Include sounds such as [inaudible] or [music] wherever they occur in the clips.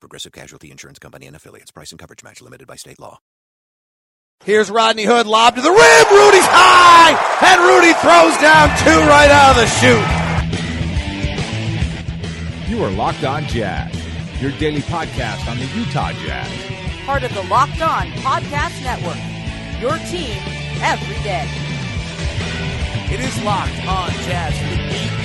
Progressive Casualty Insurance Company and affiliates. Price and coverage match limited by state law. Here's Rodney Hood, lob to the rim. Rudy's high, and Rudy throws down two right out of the chute. You are Locked On Jazz, your daily podcast on the Utah Jazz. Part of the Locked On Podcast Network. Your team every day. It is locked on Jazz for the 18th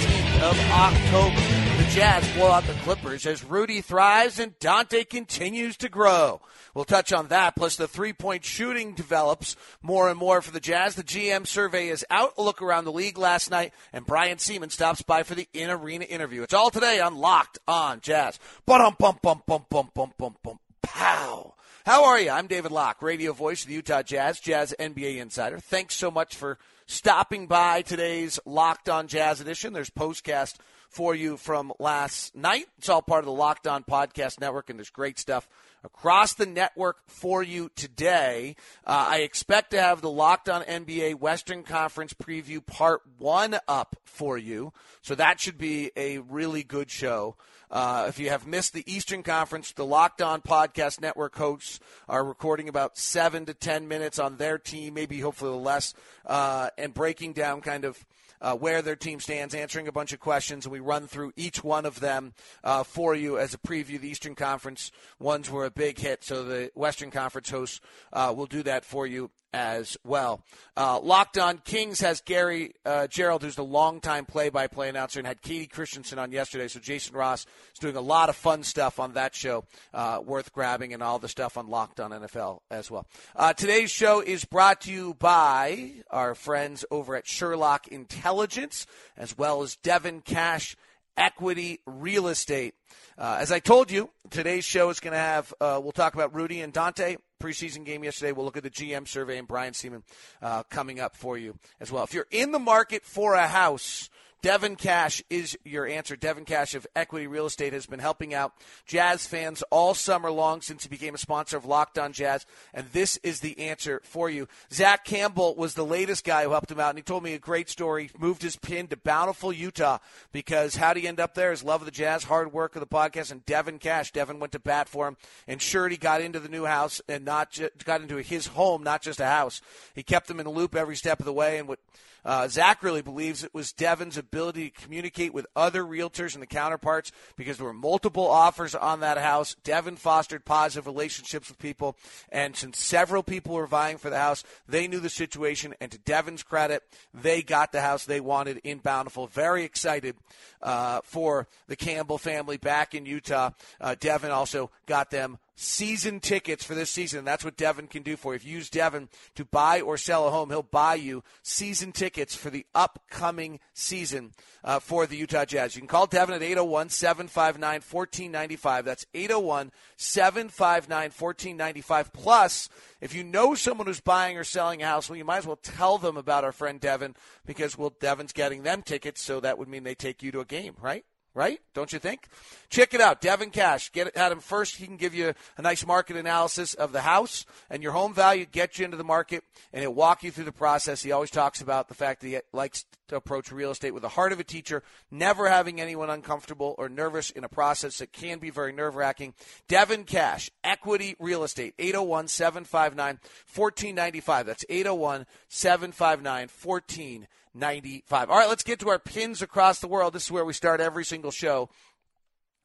of October. The Jazz blow out the Clippers as Rudy thrives and Dante continues to grow. We'll touch on that, plus the three point shooting develops more and more for the Jazz. The GM survey is out. A look around the league last night, and Brian Sieman stops by for the in arena interview. It's all today on Locked on Jazz. Bum bum bum bum bum bum bum bum. Pow. How are you? I'm David Locke, radio voice of the Utah Jazz, Jazz NBA insider. Thanks so much for stopping by today's Locked on Jazz edition. There's postcast for you from last night. It's all part of the Locked On Podcast Network, and there's great stuff across the network for you today. Uh, I expect to have the Locked On NBA Western Conference preview part one up for you. So that should be a really good show. Uh, if you have missed the Eastern Conference, the Locked On Podcast Network hosts are recording about seven to ten minutes on their team, maybe hopefully less, uh, and breaking down kind of uh, where their team stands, answering a bunch of questions, and we run through each one of them uh, for you as a preview. The Eastern Conference ones were a big hit, so the Western Conference hosts uh, will do that for you as well. Uh, Locked on Kings has Gary uh, Gerould, who's the longtime play-by-play announcer, and had Katie Christensen on yesterday. So Jason Ross is doing a lot of fun stuff on that show, uh, worth grabbing, and all the stuff on Locked on NFL as well. Uh, today's show is brought to you by our friends over at Sherlock Intelligence, as well as Devin Cash Equity Real Estate. Uh, as I told you, today's show is going to have, uh, we'll talk about Rudy and Dante preseason game yesterday. We'll look at the GM survey and Brian Sieman uh, coming up for you as well. If you're in the market for a house, Devin Cash is your answer. Devin Cash of Equity Real Estate has been helping out Jazz fans all summer long since he became a sponsor of Locked On Jazz, and this is the answer for you. Zach Campbell was the latest guy who helped him out, and he told me a great story. He Moved his pin to Bountiful, Utah, because how would he end up there? His love of the Jazz, hard work of the podcast, and Devin Cash. Devin went to bat for him, ensured he got into the new house and not ju- got into his home, not just a house. He kept him in the loop every step of the way, and what uh, Zach really believes it was Devin's ability to communicate with other realtors and the counterparts because there were multiple offers on that house. Devin fostered positive relationships with people, and since several people were vying for the house, they knew the situation. And to Devin's credit, they got the house they wanted in Bountiful. Very excited uh, for the Campbell family back in Utah. Uh, Devin also got them season tickets for this season. And that's what Devin can do for you. If you use Devin to buy or sell a home, he'll buy you season tickets for the upcoming season uh, for the Utah Jazz. You can call Devin at 801 759 1495. That's 801 759 1495. Plus, if you know someone who's buying or selling a house, well, you might as well tell them about our friend Devin because, well, Devin's getting them tickets, so that would mean they take you to a game, right? Right? Don't you think? Check it out. Devin Cash. Get at him first. He can give you a nice market analysis of the house and your home value, get you into the market, and he'll walk you through the process. He always talks about the fact that he likes to approach real estate with the heart of a teacher, never having anyone uncomfortable or nervous in a process that can be very nerve wracking. Devin Cash, Equity Real Estate, 801 759 1495. That's 801 759 1495. 95. All right, let's get to our pins across the world. This is where we start every single show.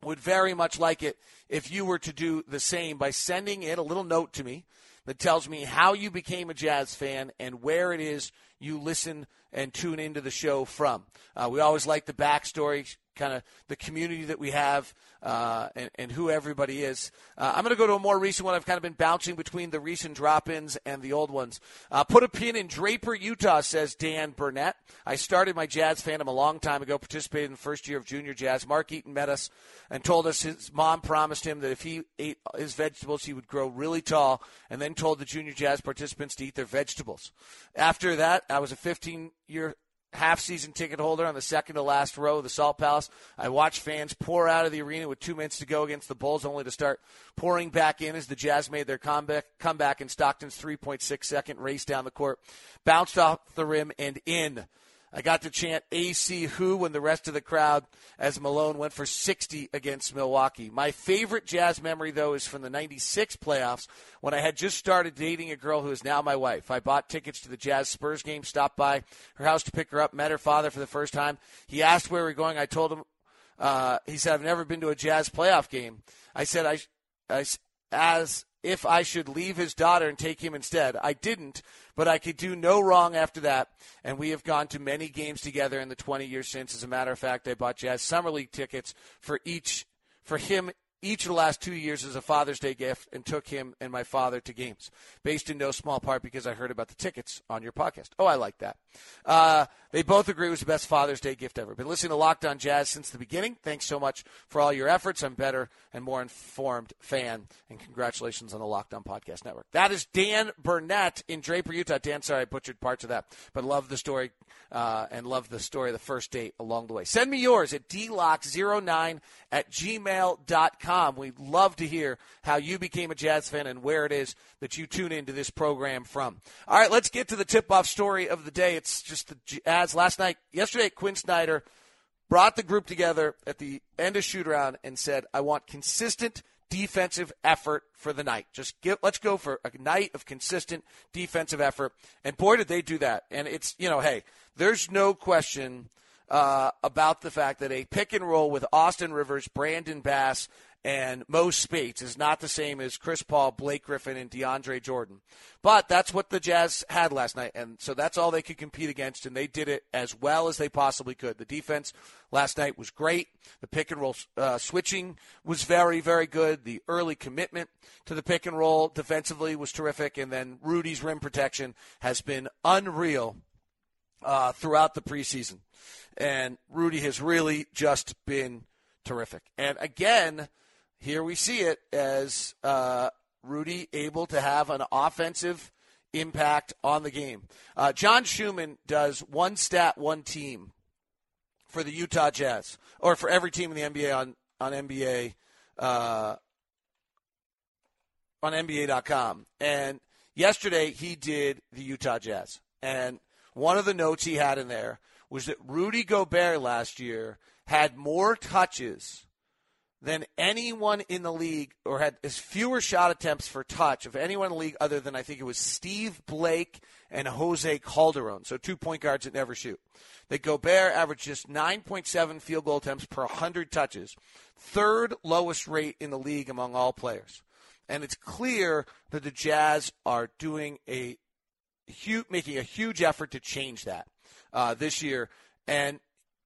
Would very much like it if you were to do the same by sending in a little note to me that tells me how you became a Jazz fan and where it is you listen and tune into the show from. Uh, we always like the backstory, kind of the community that we have uh, and, and, who everybody is. Uh, I'm going to go to a more recent one. I've kind of been bouncing between the recent drop ins and the old ones. Uh, put a pin in Draper, Utah, says Dan Burnett. I started my jazz fandom a long time ago, participated in the first year of junior jazz. Mark Eaton met us and told us his mom promised him that if he ate his vegetables, he would grow really tall, and then told the Junior Jazz participants to eat their vegetables. After that, I was a 15 year half season ticket holder on the second to last row of the Salt Palace. I watched fans pour out of the arena with two minutes to go against the Bulls, only to start pouring back in as the Jazz made their comeback, comeback in Stockton's 3.6 second race down the court, bounced off the rim and in. I got to chant AC Who when the rest of the crowd, as Malone went for 60 against Milwaukee. My favorite Jazz memory, though, is from the 96 playoffs when I had just started dating a girl who is now my wife. I bought tickets to the Jazz Spurs game, stopped by her house to pick her up, met her father for the first time. He asked where we were going. I told him, uh, he said, I've never been to a Jazz playoff game. I said, I, I as if I should leave his daughter and take him instead. I didn't, but I could do no wrong after that. And we have gone to many games together in the 20 years since. As a matter of fact, I bought Jazz Summer League tickets for each for him each of the last two years as a Father's Day gift and took him and my father to games, based in no small part because I heard about the tickets on your podcast. Oh, I like that. Uh, they both agree it was the best Father's Day gift ever. Been listening to Locked On Jazz since the beginning. Thanks so much for all your efforts. I'm better and more informed fan, and congratulations on the Locked On Podcast Network. That is Dan Burnett in Draper, Utah. Dan, sorry I butchered parts of that, but love the story uh, and love the story of the first date along the way. Send me yours at dlocke09 at gmail.com. We'd love to hear how you became a Jazz fan and where it is that you tune into this program from. All right, let's get to the tip off story of the day. It's just the Jazz last night, yesterday, Quin Snyder brought the group together at the end of shoot and said, I want consistent defensive effort for the night. Just get, let's go for a night of consistent defensive effort. And boy, did they do that. And it's, you know, hey, there's no question uh, about the fact that a pick and roll with Austin Rivers, Brandon Bass, and Mo Speights is not the same as Chris Paul, Blake Griffin, and DeAndre Jordan. But that's what the Jazz had last night, and so that's all they could compete against, and they did it as well as they possibly could. The defense last night was great. The pick and roll uh, switching was very, very good. The early commitment to the pick and roll defensively was terrific, and then Rudy's rim protection has been unreal uh, throughout the preseason. And Rudy has really just been terrific. And again, here we see it as uh, Rudy able to have an offensive impact on the game. Uh, John Schuhmann does one stat, one team for the Utah Jazz, or for every team in the NBA on on NBA uh, on NBA.com. And yesterday he did the Utah Jazz, and one of the notes he had in there was that Rudy Gobert last year had more touches than anyone in the league, or had as fewer shot attempts for touch of anyone in the league other than I think it was Steve Blake and Jose Calderon. So two point guards that never shoot. That Gobert averaged just 9.7 field goal attempts per 100 touches, third lowest rate in the league among all players. And it's clear that the Jazz are doing a huge, making a huge effort to change that uh, this year. And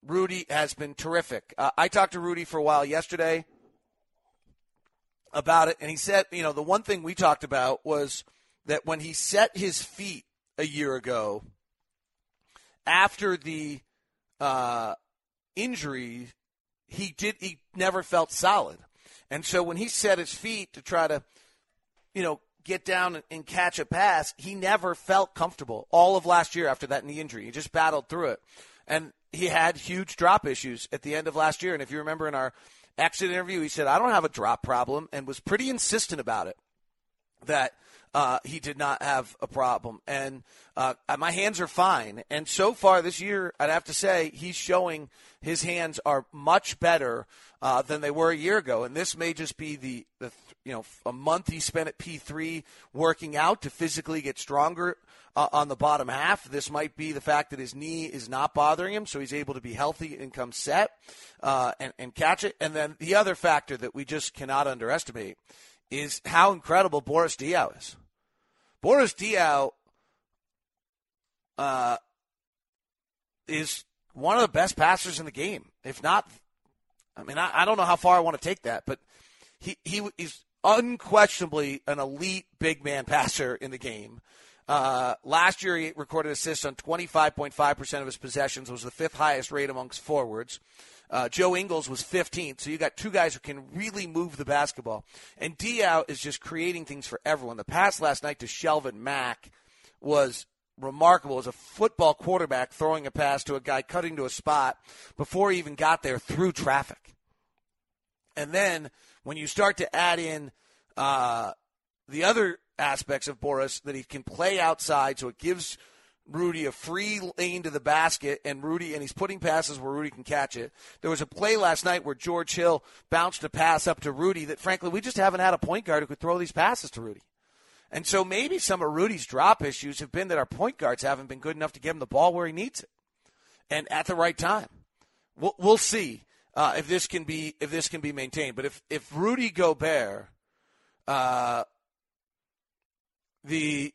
Rudy has been terrific. Uh, I talked to Rudy for a while yesterday about it, and he said, you know, the one thing we talked about was that when he set his feet a year ago, after the uh, injury, he did he never felt solid, and so when he set his feet to try to, you know, get down and catch a pass, he never felt comfortable all of last year after that knee injury. He just battled through it. And he had huge drop issues at the end of last year. And if you remember in our exit interview, he said, I don't have a drop problem and was pretty insistent about it that uh, he did not have a problem. And uh, my hands are fine. And so far this year, I'd have to say he's showing his hands are much better uh, than they were a year ago. And this may just be the, the you know a month he spent at P3 working out to physically get stronger uh, on the bottom half. This might be the fact that his knee is not bothering him, so he's able to be healthy and come set uh, and, and catch it. And then the other factor that we just cannot underestimate is how incredible Boris Diaw is. Boris Diaw uh, is one of the best passers in the game, if not. I mean, I, I don't know how far I want to take that, but he, he he's unquestionably an elite big man passer in the game. Uh, last year, he recorded assists on 25.5% of his possessions, was the fifth highest rate amongst forwards. Uh, Joe Ingles was 15th, so you got two guys who can really move the basketball. And Diaw is just creating things for everyone. The pass last night to Shelvin Mack was remarkable as a football quarterback throwing a pass to a guy cutting to a spot before he even got there through traffic. And then when you start to add in uh, the other aspects of Boris, that he can play outside, so it gives Rudy a free lane to the basket, and Rudy, and he's putting passes where Rudy can catch it. There was a play last night where George Hill bounced a pass up to Rudy that, frankly, we just haven't had a point guard who could throw these passes to Rudy. And so maybe some of Rudy's drop issues have been that our point guards haven't been good enough to get him the ball where he needs it, and at the right time. We'll, we'll see uh, if this can be if this can be maintained. But if if Rudy Gobert, uh, the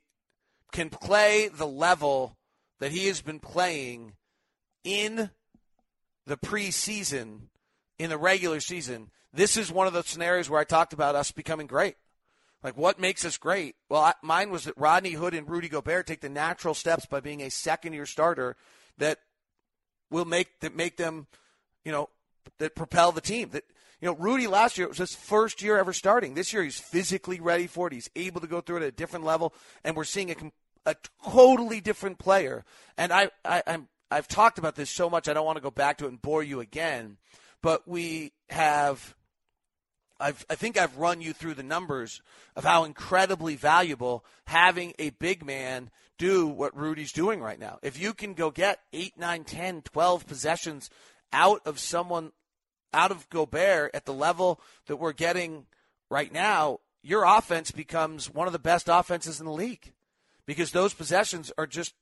can play the level that he has been playing in the preseason, in the regular season, this is one of the scenarios where I talked about us becoming great. Like, what makes us great? Well, I, mine was that Rodney Hood and Rudy Gobert take the natural steps by being a second year starter that will make that make them, you know, that propel the team. That you know, Rudy last year was his first year ever starting. This year he's physically ready for it. He's able to go through it at a different level, and we're seeing a, a totally different player. And I, I I'm I've talked about this so much I don't want to go back to it and bore you again, but we have I've, I think I've run you through the numbers of how incredibly valuable having a big man do what Rudy's doing right now. If you can go get 8, 9, 10, 12 possessions out of someone, out of Gobert at the level that we're getting right now, your offense becomes one of the best offenses in the league because those possessions are just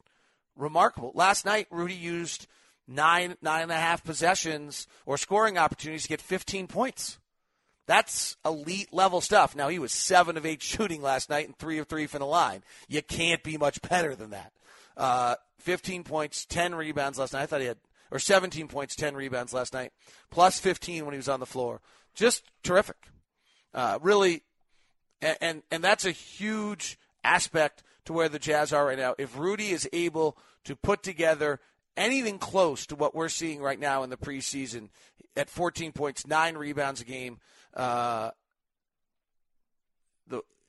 remarkable. Last night, Rudy used nine, nine and a half possessions or scoring opportunities to get 15 points. That's elite level stuff. Now, he was 7 of 8 shooting last night and 3 of 3 from the line. You can't be much better than that. Uh, 15 points, 10 rebounds last night. I thought he had, or 17 points, 10 rebounds last night, plus 15 when he was on the floor. Just terrific. Uh, really, and, and, and that's a huge aspect to where the Jazz are right now. If Rudy is able to put together anything close to what we're seeing right now in the preseason at 14 points, nine rebounds a game, uh,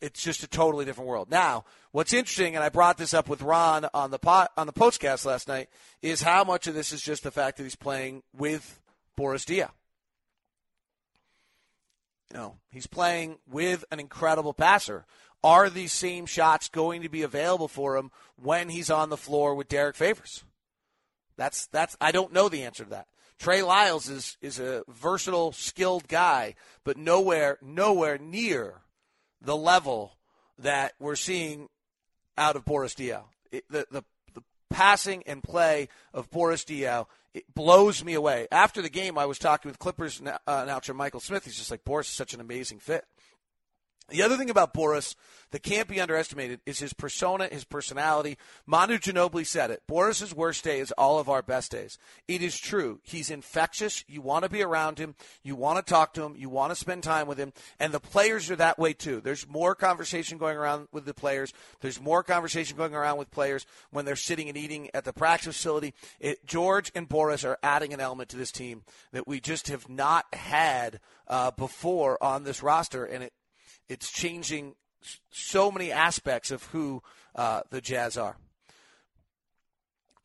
it's just a totally different world. Now, what's interesting, and I brought this up with Ron on the pot, on the postcast last night, is how much of this is just the fact that he's playing with Boris Diaw. You know, he's playing with an incredible passer. Are these same shots going to be available for him when he's on the floor with Derek Favors? That's that's I don't know the answer to that. Trey Lyles is is a versatile, skilled guy, but nowhere nowhere near the level that we're seeing out of Boris Diaw. The, the the passing and play of Boris Diaw it blows me away. After the game, I was talking with Clippers uh, announcer Michael Smith. He's just like Boris is such an amazing fit. The other thing about Boris that can't be underestimated is his persona, his personality. Manu Ginobili said it. Boris's worst day is all of our best days. It is true. He's infectious. You want to be around him. You want to talk to him. You want to spend time with him. And the players are that way too. There's more conversation going around with the players. There's more conversation going around with players when they're sitting and eating at the practice facility. It, George and Boris are adding an element to this team that we just have not had uh, before on this roster, and it it's changing so many aspects of who uh, the Jazz are.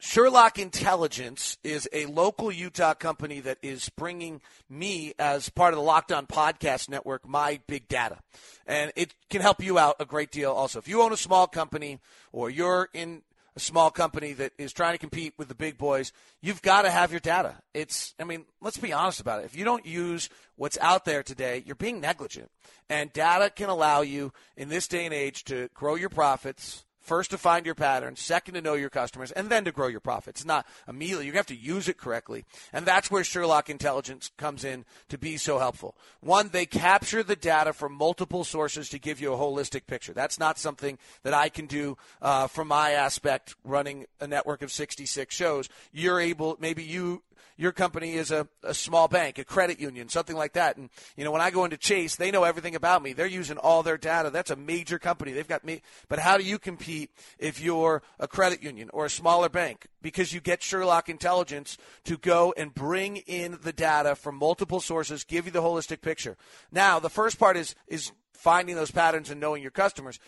Sherlock Intelligence is a local Utah company that is bringing me, as part of the Locked On Podcast Network, my big data. And it can help you out a great deal also. If you own a small company or you're in a small company that is trying to compete with the big boys, you've got to have your data. It's, I mean, let's be honest about it. If you don't use what's out there today, you're being negligent. And data can allow you in this day and age to grow your profits, First, to find your patterns. Second, to know your customers. And then to grow your profits. Not immediately. You have to use it correctly. And that's where Sherlock Intelligence comes in to be so helpful. One, they capture the data from multiple sources to give you a holistic picture. That's not something that I can do uh, from my aspect running a network of 66 shows. You're able, maybe you your company is a, a small bank, a credit union, something like that. And, you know, when I go into Chase, they know everything about me. They're using all their data. That's a major company. They've got me. But how do you compete if you're a credit union or a smaller bank? Because you get Sherlock Intelligence to go and bring in the data from multiple sources, give you the holistic picture. Now, the first part is, is finding those patterns and knowing your customers.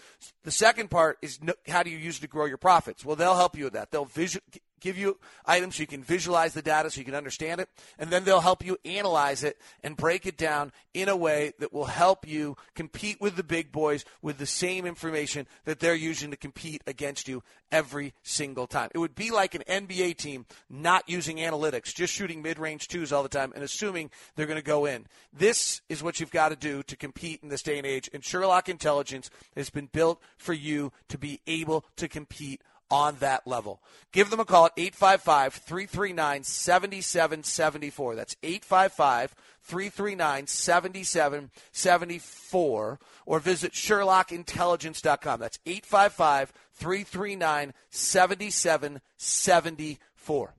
The second part is how do you use it to grow your profits? Well, they'll help you with that. They'll visual, give you items so you can visualize the data so you can understand it, and then they'll help you analyze it and break it down in a way that will help you compete with the big boys with the same information that they're using to compete against you every single time. It would be like an NBA team not using analytics, just shooting mid range twos all the time and assuming they're going to go in. This is what you've got to do to compete in this day and age, and Sherlock Intelligence has been built for you to be able to compete on that level. Give them a call at 855 339 7774. That's 855 339 7774. Or visit SherlockIntelligence.com. That's 855 339 7774.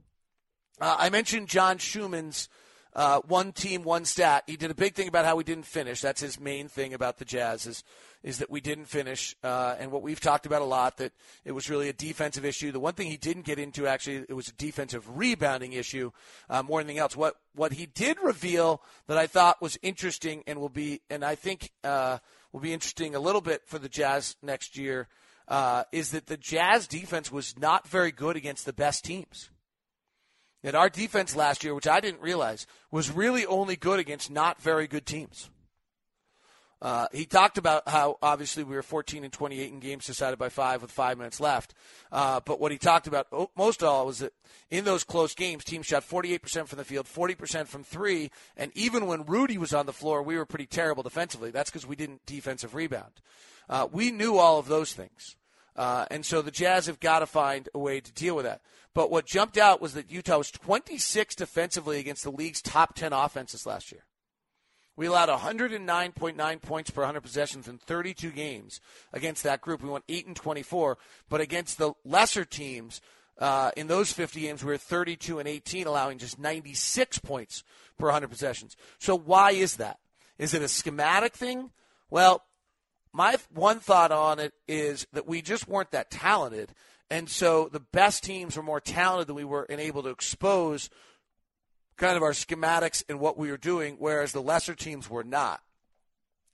Uh, I mentioned John Schuhmann's uh, one team, one stat. He did a big thing about how we didn't finish. That's his main thing about the Jazz is is that we didn't finish, uh, and what we've talked about a lot that it was really a defensive issue. The one thing he didn't get into actually it was a defensive rebounding issue uh, more than anything else. What what he did reveal that I thought was interesting and will be and I think uh, will be interesting a little bit for the Jazz next year uh, is that the Jazz defense was not very good against the best teams. That our defense last year, which I didn't realize, was really only good against not very good teams. Uh, he talked about how obviously we were 14 and 28 in games decided by five with five minutes left. Uh, but what he talked about most of all was that in those close games, teams shot 48% from the field, 40% from three, and even when Rudy was on the floor, we were pretty terrible defensively. That's because we didn't defensive rebound. Uh, we knew all of those things. Uh, and so the Jazz have got to find a way to deal with that. But what jumped out was that Utah was 26 defensively against the league's top 10 offenses last year. We allowed 109.9 points per 100 possessions in 32 games against that group. We went 8 and 24, but against the lesser teams uh, in those 50 games, we were 32 and 18, allowing just 96 points per 100 possessions. So why is that? Is it a schematic thing? Well, my one thought on it is that we just weren't that talented. And so the best teams were more talented than we were and able to expose kind of our schematics and what we were doing, whereas the lesser teams were not.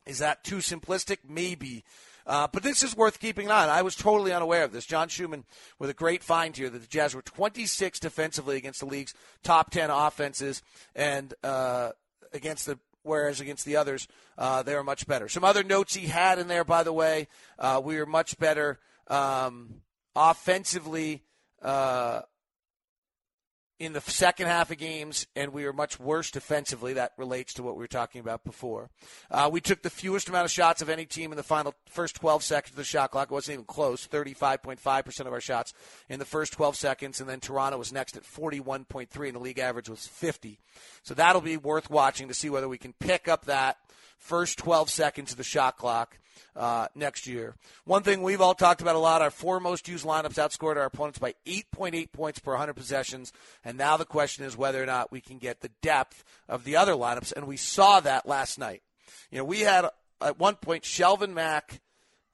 Is that too simplistic? Maybe. Uh, but this is worth keeping an eye on. I was totally unaware of this. John Schuhmann with a great find here that the Jazz were 26 defensively against the league's top 10 offenses, and uh, against the whereas against the others uh, they were much better. Some other notes he had in there, by the way, uh, we were much better um, offensively uh, in the second half of games, and we were much worse defensively. That relates to what we were talking about before. Uh, we took the fewest amount of shots of any team in the final first 12 seconds of the shot clock. It wasn't even close. 35.5% of our shots in the first 12 seconds, and then Toronto was next at 41.3, and the league average was 50. So that'll be worth watching to see whether we can pick up that first 12 seconds of the shot clock uh, next year. One thing we've all talked about a lot our four most used lineups outscored our opponents by 8.8 points per 100 possessions. And now the question is whether or not we can get the depth of the other lineups. And we saw that last night. You know, we had at one point Shelvin Mack,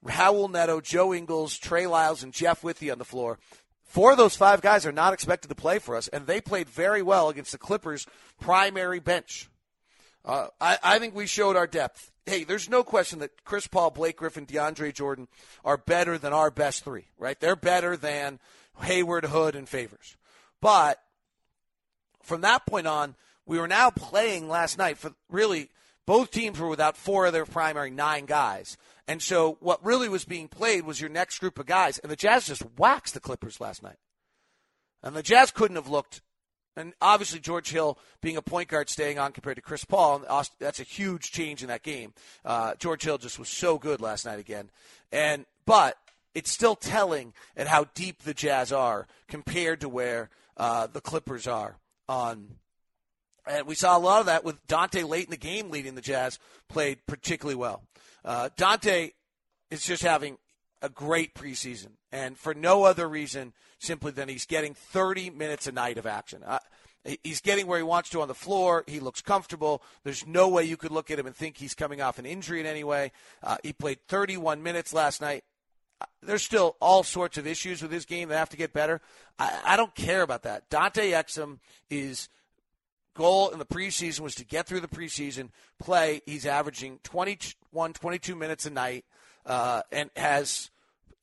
Raul Neto, Joe Ingles, Trey Lyles, and Jeff Withey on the floor. Four of those five guys are not expected to play for us, and they played very well against the Clippers' primary bench. Uh, I, I think we showed our depth hey, there's no question that Chris Paul, Blake Griffin, DeAndre Jordan are better than our best three, right? They're better than Hayward, Hood, and Favors. But from that point on, we were now playing last night for really both teams were without four of their primary nine guys. And so what really was being played was your next group of guys. And the Jazz just waxed the Clippers last night. And the Jazz couldn't have looked and obviously George Hill being a point guard staying on compared to Chris Paul, that's a huge change in that game. Uh, George Hill just was so good last night again, and but it's still telling at how deep the Jazz are compared to where uh, the Clippers are on. And we saw a lot of that with Dante late in the game leading the Jazz played particularly well. Uh, Dante is just having a great preseason, and for no other reason simply than he's getting 30 minutes a night of action. Uh, He's getting where he wants to on the floor. He looks comfortable. There's no way you could look at him and think he's coming off an injury in any way. Uh, he played 31 minutes last night. Uh, there's still all sorts of issues with his game that have to get better. I, I don't care about that. Dante Exum is goal in the preseason was to get through the preseason play. He's averaging 21, 22 minutes a night uh, and has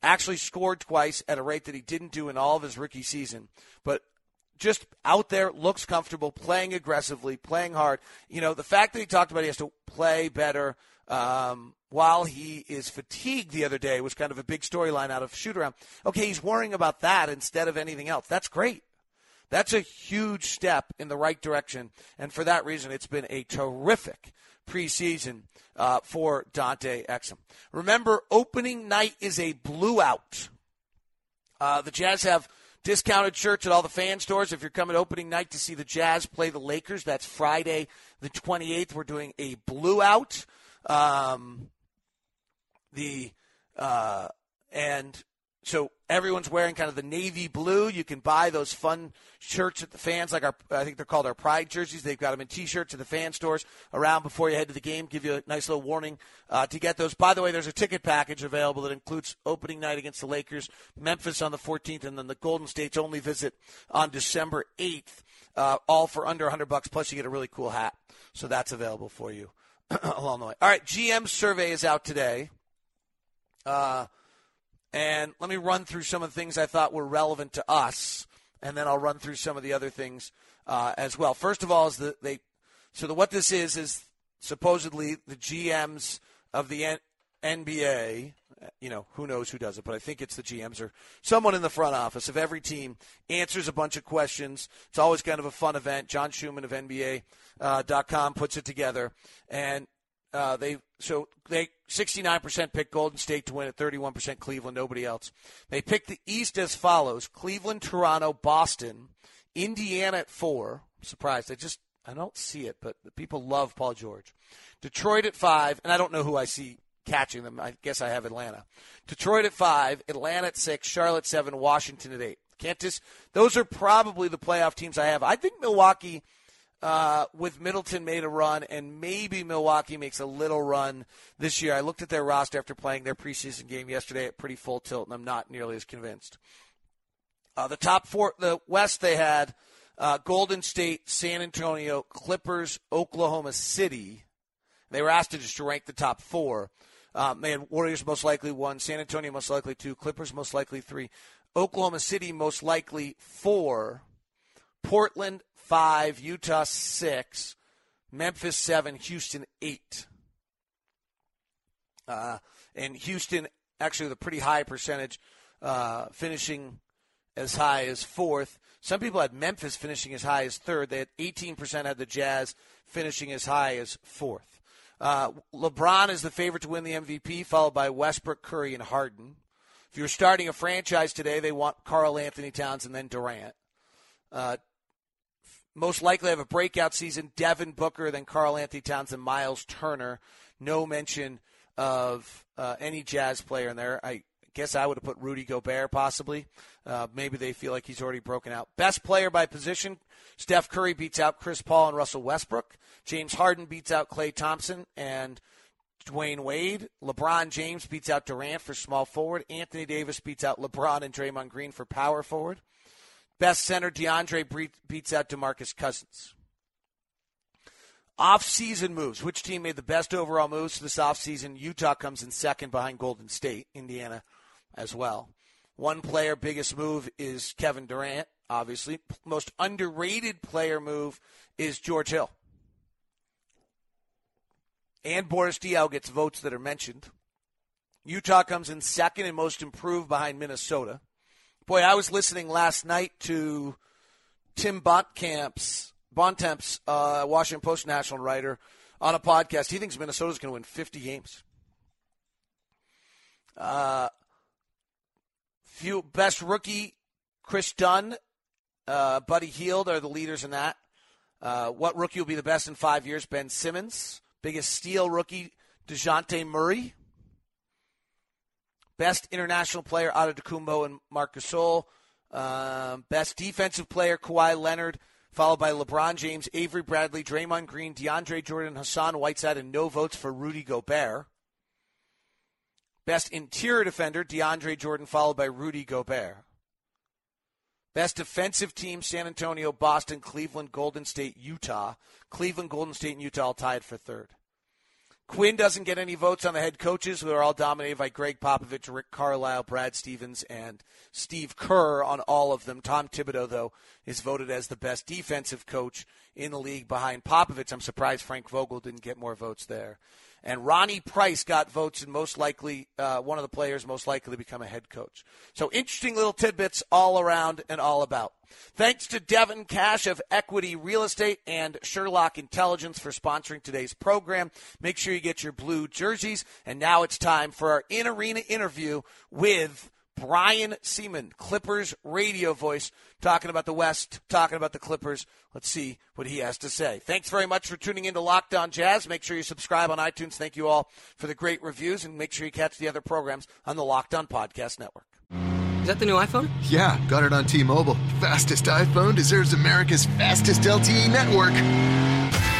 actually scored twice at a rate that he didn't do in all of his rookie season. But just out there, looks comfortable, playing aggressively, playing hard. You know, the fact that he talked about he has to play better um, while he is fatigued the other day was kind of a big storyline out of shoot around. Okay, he's worrying about that instead of anything else. That's great. That's a huge step in the right direction. And for that reason, it's been a terrific preseason uh, for Dante Exum. Remember, opening night is a blue out. Uh, the Jazz have discounted shirts at all the fan stores. If you're coming opening night to see the Jazz play the Lakers, that's Friday the 28th. We're doing a blue out. Um, the uh, and so everyone's wearing kind of the navy blue. You can buy those fun shirts at the fans, like our I think they're called our Pride jerseys. They've got them in T-shirts at the fan stores around before you head to the game. Give you a nice little warning uh, to get those. By the way, there's a ticket package available that includes opening night against the Lakers, Memphis on the 14th, and then the Golden State's only visit on December 8th. Uh, all for under 100 bucks. Plus, you get a really cool hat. So that's available for you [clears throat] along the way. All right, GM survey is out today. Uh, and let me run through some of the things I thought were relevant to us, and then I'll run through some of the other things uh, as well. First of all, is that they so the, what this is is supposedly the GMs of the N- NBA. You know, who knows who does it, but I think it's the GMs or someone in the front office of every team answers a bunch of questions. It's always kind of a fun event. John Schuhmann of NBA.com uh, puts it together, and uh, they so they 69% picked Golden State to win at 31% Cleveland, nobody else. They picked the East as follows: Cleveland, Toronto, Boston, Indiana at four. I'm surprised. I just I don't see it, but people love Paul George. Detroit at five, and I don't know who I see catching them. I guess I have Atlanta. Detroit at five, Atlanta at six, Charlotte seven, Washington at eight. Can't just those are probably the playoff teams I have. I think Milwaukee uh, with Middleton made a run, and maybe Milwaukee makes a little run this year. I looked at their roster after playing their preseason game yesterday at pretty full tilt, and I'm not nearly as convinced. Uh, the top four, the West, they had uh, Golden State, San Antonio, Clippers, Oklahoma City. They were asked to just rank the top four. Um, they had Warriors most likely one, San Antonio most likely two, Clippers most likely three, Oklahoma City most likely four, Portland five, Utah six, Memphis seven, Houston eight. Uh, and Houston actually with a pretty high percentage, uh, finishing as high as fourth. Some people had Memphis finishing as high as third. They had 18% had the Jazz finishing as high as fourth. Uh, LeBron is the favorite to win the MVP, followed by Westbrook, Curry, and Harden. If you're starting a franchise today, they want Karl-Anthony Towns and then Durant. Uh, most likely have a breakout season. Devin Booker, then Karl-Anthony Towns, and Miles Turner. No mention of uh, any Jazz player in there. I guess I would have put Rudy Gobert possibly. Uh, maybe they feel like he's already broken out. Best player by position. Steph Curry beats out Chris Paul and Russell Westbrook. James Harden beats out Klay Thompson and Dwyane Wade. LeBron James beats out Durant for small forward. Anthony Davis beats out LeBron and Draymond Green for power forward. Best center, DeAndre beats out DeMarcus Cousins. Off-season moves. Which team made the best overall moves this offseason? Utah comes in second behind Golden State, Indiana as well. One player, biggest move is Kevin Durant, obviously. Most underrated player move is George Hill. And Boris Diaw gets votes that are mentioned. Utah comes in second and most improved behind Minnesota. Boy, I was listening last night to Tim Bontemps, Bontemps, uh, Washington Post national writer, on a podcast. He thinks Minnesota's going to win 50 games. Uh, few best rookie, Kris Dunn, uh, Buddy Hield are the leaders in that. Uh, what rookie will be the best in five years? Ben Simmons. Biggest steal rookie, Dejounte Murray. Best international player, Otto Antetokounmpo and Marc Gasol. Um, best defensive player, Kawhi Leonard. followed by LeBron James, Avery Bradley, Draymond Green, DeAndre Jordan, Hassan Whiteside, and no votes for Rudy Gobert. Best interior defender, DeAndre Jordan, followed by Rudy Gobert. Best defensive team, San Antonio, Boston, Cleveland, Golden State, Utah. Cleveland, Golden State, and Utah all tied for third. Quin doesn't get any votes on the head coaches, who are all dominated by Gregg Popovich, Rick Carlisle, Brad Stevens, and Steve Kerr on all of them. Tom Thibodeau, though, is voted as the best defensive coach in the league behind Popovich. I'm surprised Frank Vogel didn't get more votes there. And Ronnie Price got votes and most likely uh, one of the players most likely to become a head coach. So interesting little tidbits all around and all about. Thanks to Devin Cash of Equity Real Estate and Sherlock Intelligence for sponsoring today's program. Make sure you get your blue jerseys. And now it's time for our in arena interview with Brian Sieman, Clippers radio voice, talking about the West, talking about the Clippers. Let's see what he has to say. Thanks very much for tuning in to Locked On Jazz. Make sure you subscribe on iTunes. Thank you all for the great reviews, and make sure you catch the other programs on the Locked On Podcast Network. Is that the new iPhone? Yeah, got it on T-Mobile. Fastest iPhone deserves America's fastest LTE network.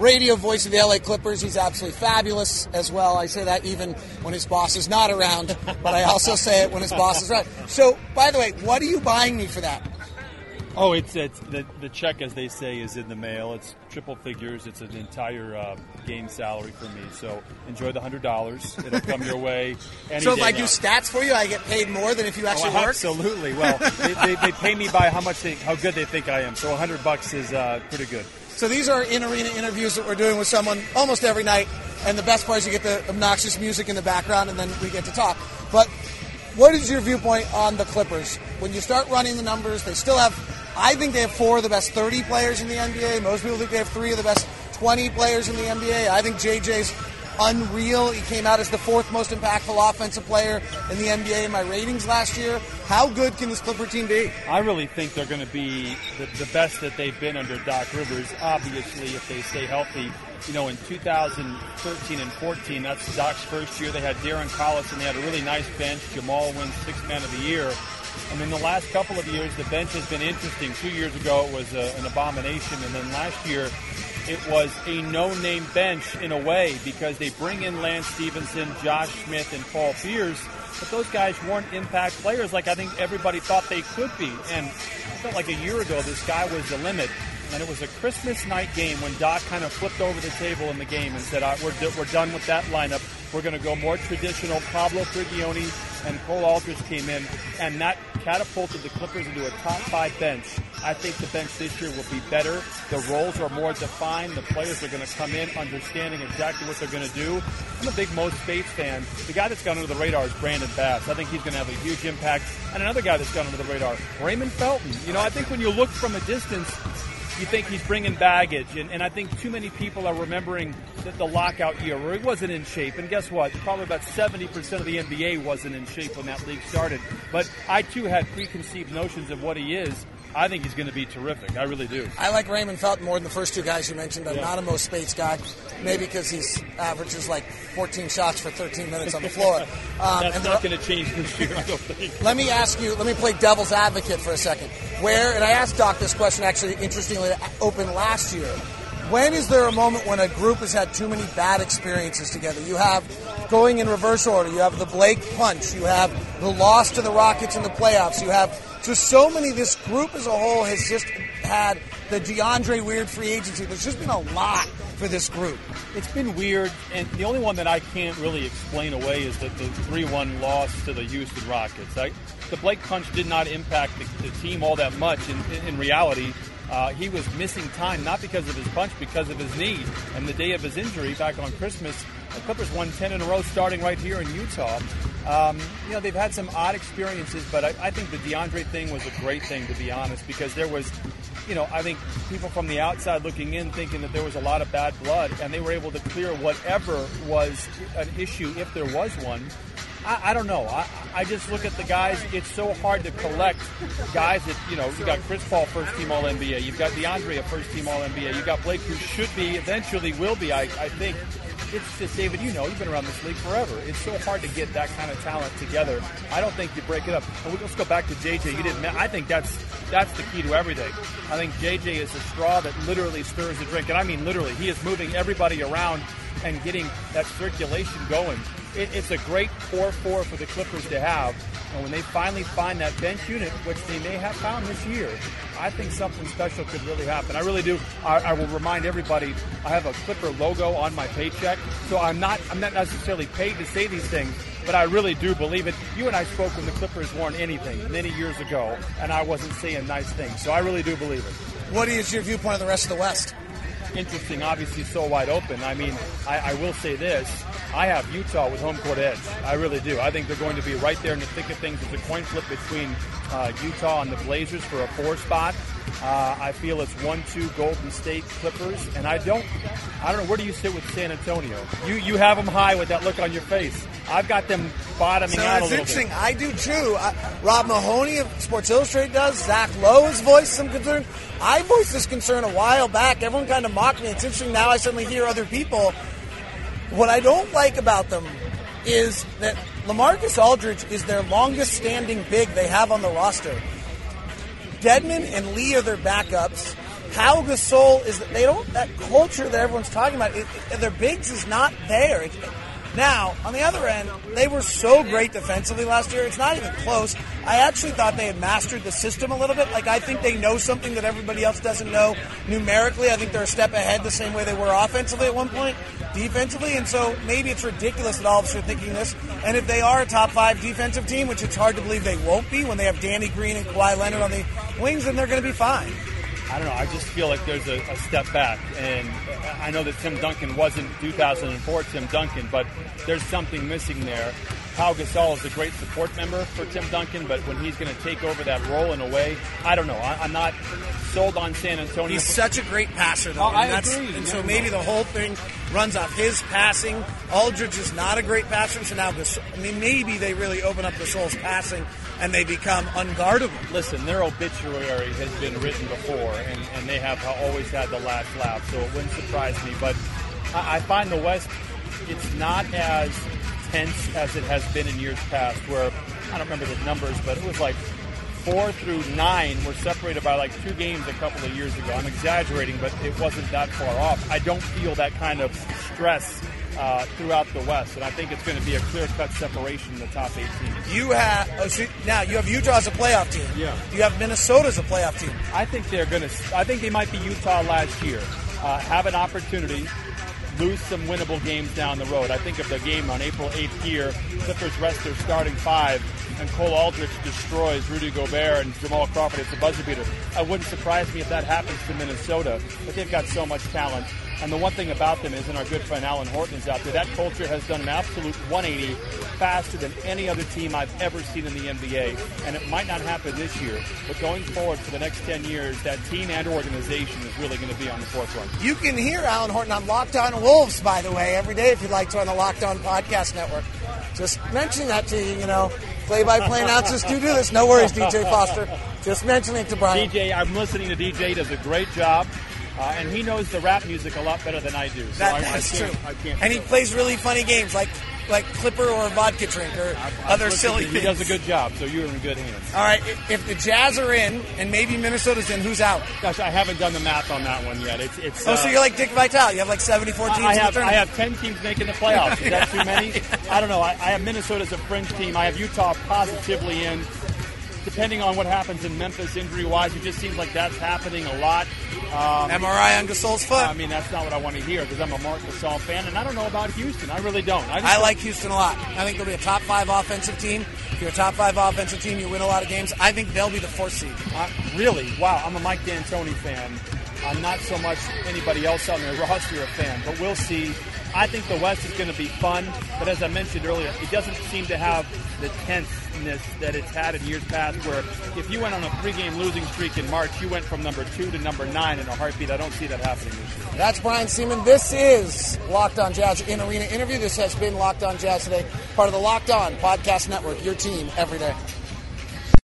radio voice of the LA Clippers. He's absolutely fabulous as well. I say that even when his boss is not around, but I also say it when his boss is around. So, by the way, what are you buying me for that? Oh, it's, it's the, the check, as they say, is in the mail. It's triple figures. It's an entire uh, game salary for me. So enjoy the hundred dollars. It'll come your way. so if I now. do stats for you, I get paid more than if you actually oh, work. Absolutely. Well, they, they, they, pay me by how much they, how good they think I am. So a hundred bucks is uh, pretty good. So these are in arena interviews that we're doing with someone almost every night. And the best part is you get the obnoxious music in the background, and then we get to talk. But what is your viewpoint on the Clippers? When you start running the numbers, they still have I think they have four of the best 30 players in the NBA. Most people think they have three of the best 20 players in the NBA. I think JJ's unreal. He came out as the fourth most impactful offensive player in the NBA in my ratings last year. How good can this Clipper team be? I really think they're going to be the, the best that they've been under Doc Rivers. Obviously, if they stay healthy, you know, in 2013 and 14, that's Doc's first year. They had Darren Collison. They had a really nice bench. Jamal wins Sixth Man of the Year. And in the last couple of years, the bench has been interesting. Two years ago, it was a, an abomination, and then last year, it was a no-name bench in a way because they bring in Lance Stephenson, Josh Smith, and Paul Pierce, but those guys weren't impact players like I think everybody thought they could be. And I felt like a year ago, this guy was the limit. And it was a Christmas night game when Doc kind of flipped over the table in the game and said, uh, we're, we're done with that lineup. We're going to go more traditional. Pablo Prigioni and Cole Aldrich came in, and that catapulted the Clippers into a top five bench. I think the bench this year will be better. The roles are more defined. The players are going to come in understanding exactly what they're going to do. I'm a big Mo Speights fan. The guy that's gone under the radar is Brandon Bass. I think he's going to have a huge impact. And another guy that's gone under the radar, Raymond Felton. You know, I think when you look from a distance, you think he's bringing baggage. And, and I think too many people are remembering the, the lockout year where he wasn't in shape. And guess what? Probably about 70% of the NBA wasn't in shape when that league started. But I too had preconceived notions of what he is. I think he's going to be terrific. I really do. I like Raymond Felton more than the first two guys you mentioned. I'm yeah. not a Mo Speights guy, maybe because he's averages like 14 shots for 13 minutes on the floor. [laughs] Um, That's not going to change this year, I don't think. Let me ask you. Let me play devil's advocate for a second. Where and I asked Doc this question actually, interestingly, open last year. When is there a moment when a group has had too many bad experiences together? You have going in reverse order. You have the Blake punch. You have the loss to the Rockets in the playoffs. You have just so many. This group as a whole has just had the DeAndre Weird free agency. There's just been a lot for this group. It's been weird, and the only one that I can't really explain away is that the 3-1 loss to the Houston Rockets. I, the Blake punch did not impact the, the team all that much. In, in, reality, uh, he was missing time not because of his punch, because of his knee. And the day of his injury, back on Christmas, the Clippers won 10 in a row starting right here in Utah. Um, you know, they've had some odd experiences, but I, I, think the DeAndre thing was a great thing, to be honest, because there was, you know, I think people from the outside looking in thinking that there was a lot of bad blood, and they were able to clear whatever was an issue, if there was one. I, I don't know. I, I just look at the guys. It's so hard to collect guys that you know. you've got Chris Paul, first team All NBA. You've got DeAndre, a first team All NBA. You've got Blake, who should be, eventually will be. I, I think it's just David. You know, you've been around this league forever. It's so hard to get that kind of talent together. I don't think you break it up. And let's go back to JJ. You didn't. I think that's that's the key to everything. I think JJ is the straw that literally stirs the drink, and I mean literally. He is moving everybody around and getting that circulation going. It, it's a great 4 4 for the Clippers to have. And when they finally find that bench unit, which they may have found this year, I think something special could really happen. I really do. I, I will remind everybody I have a Clipper logo on my paycheck, so I'm not I'm not necessarily paid to say these things, but I really do believe it. You and I spoke when the Clippers weren't anything many years ago, and I wasn't saying nice things, so I really do believe it. What is your viewpoint of the rest of the West? Interesting, obviously so wide open. I mean, I, I, will say this. I have Utah with home court edge. I really do. I think they're going to be right there in the thick of things. It's a coin flip between uh, Utah and the Blazers for a four spot. Uh, I feel it's one-two Golden State Clippers, and I don't, I don't know where do you sit with San Antonio. You you have them high with that look on your face. I've got them bottoming so out a little interesting. bit. I do too. I, Rob Mahoney of Sports Illustrated does. Zach Lowe has voiced some concern. I voiced this concern a while back. Everyone kind of mocked me. It's interesting now. I suddenly hear other people. What I don't like about them is that Lamarcus Aldridge is their longest standing big they have on the roster. Dedmon and Lee are their backups. Pau Gasol is they don't that culture that everyone's talking about. It, it, their bigs is not there. It, now, on the other end, they were so great defensively last year. It's not even close. I actually thought they had mastered the system a little bit. Like, I think they know something that everybody else doesn't know numerically. I think they're a step ahead the same way they were offensively at one point, defensively. And so maybe it's ridiculous that all of us are thinking this. And if they are a top five defensive team, which it's hard to believe they won't be when they have Danny Green and Kawhi Leonard on the wings, then they're going to be fine. I don't know. I just feel like there's a, a, step back, and I know that Tim Duncan wasn't 2004 Tim Duncan, but there's something missing there. Pau Gasol is a great support member for Tim Duncan, but when he's going to take over that role in a way, I don't know. I, am not sold on San Antonio. He's such a great passer, though. Oh, and I agree. And so maybe the whole thing runs off his passing. Aldridge is not a great passer, so now Gasol, I mean, maybe they really open up Gasol's passing and they become unguardable. Listen, their obituary has been written before, and, and they have always had the last laugh, so it wouldn't surprise me. But I, I find the West, it's not as tense as it has been in years past, where I don't remember the numbers, but it was like four through nine were separated by like two games a couple of years ago. I'm exaggerating, but it wasn't that far off. I don't feel that kind of stress uh, throughout the West, and I think it's going to be a clear-cut separation in the top eight teams. You have oh, so now you have Utah as a playoff team. Yeah. You have Minnesota as a playoff team. I think they're going to. I think they might be Utah last year. Uh, have an opportunity lose some winnable games down the road. I think of the game on April 8th here, Clippers rest their starting five, and Cole Aldrich destroys Rudy Gobert and Jamal Crawford. It's a buzzer beater. I wouldn't surprise me if that happens to Minnesota, but they've got so much talent. And the one thing about them is, and our good friend Alan Horton is out there, that culture has done an absolute 180 faster than any other team I've ever seen in the NBA. And it might not happen this year, but going forward for the next 10 years, that team and organization is really going to be on the forefront. You can hear Alan Horton on Locked On Wolves, by the way, every day if you'd like to on the Locked On Podcast Network. Just mentioning that to you, you know. Play by play announcers do do this. No worries, DJ Foster. Just mentioning it to Brian. DJ, I'm listening to DJ. Does a great job. Uh, and he knows the rap music a lot better than I do. So that, I, that's I true. I can't and he plays really funny games like like Clipper or vodka drink or I, other silly he does a good job, so you're in good hands. All right, if the Jazz are in and maybe Minnesota's in, who's out? Gosh, I haven't done the math on that one yet. It's, it's oh, uh, so you're like Dick Vitale. You have like 74 teams I have, in the I have 10 teams making the playoffs. Is that too many? [laughs] I don't know. I, I have Minnesota as a fringe team. I have Utah positively in. Depending on what happens in Memphis injury wise, it just seems like that's happening a lot. Um, MRI on Gasol's foot. I mean, that's not what I want to hear because I'm a Marc Gasol fan, and I don't know about Houston. I really don't. I, I like Houston a lot. I think they'll be a top five offensive team. If you're a top five offensive team, you win a lot of games. I think they'll be the fourth seed. Uh, really? Wow, I'm a Mike D'Antoni fan. I'm not so much anybody else on their [laughs] roster a fan, but we'll see. I think the West is going to be fun, but as I mentioned earlier, it doesn't seem to have the tenseness that it's had in years past. Where if you went on a three-game losing streak in March, you went from number two to number nine in a heartbeat. I don't see that happening this year. That's Brian Sieman. This is Locked On Jazz in Arena interview. This has been Locked On Jazz today, part of the Locked On Podcast Network. Your team every day.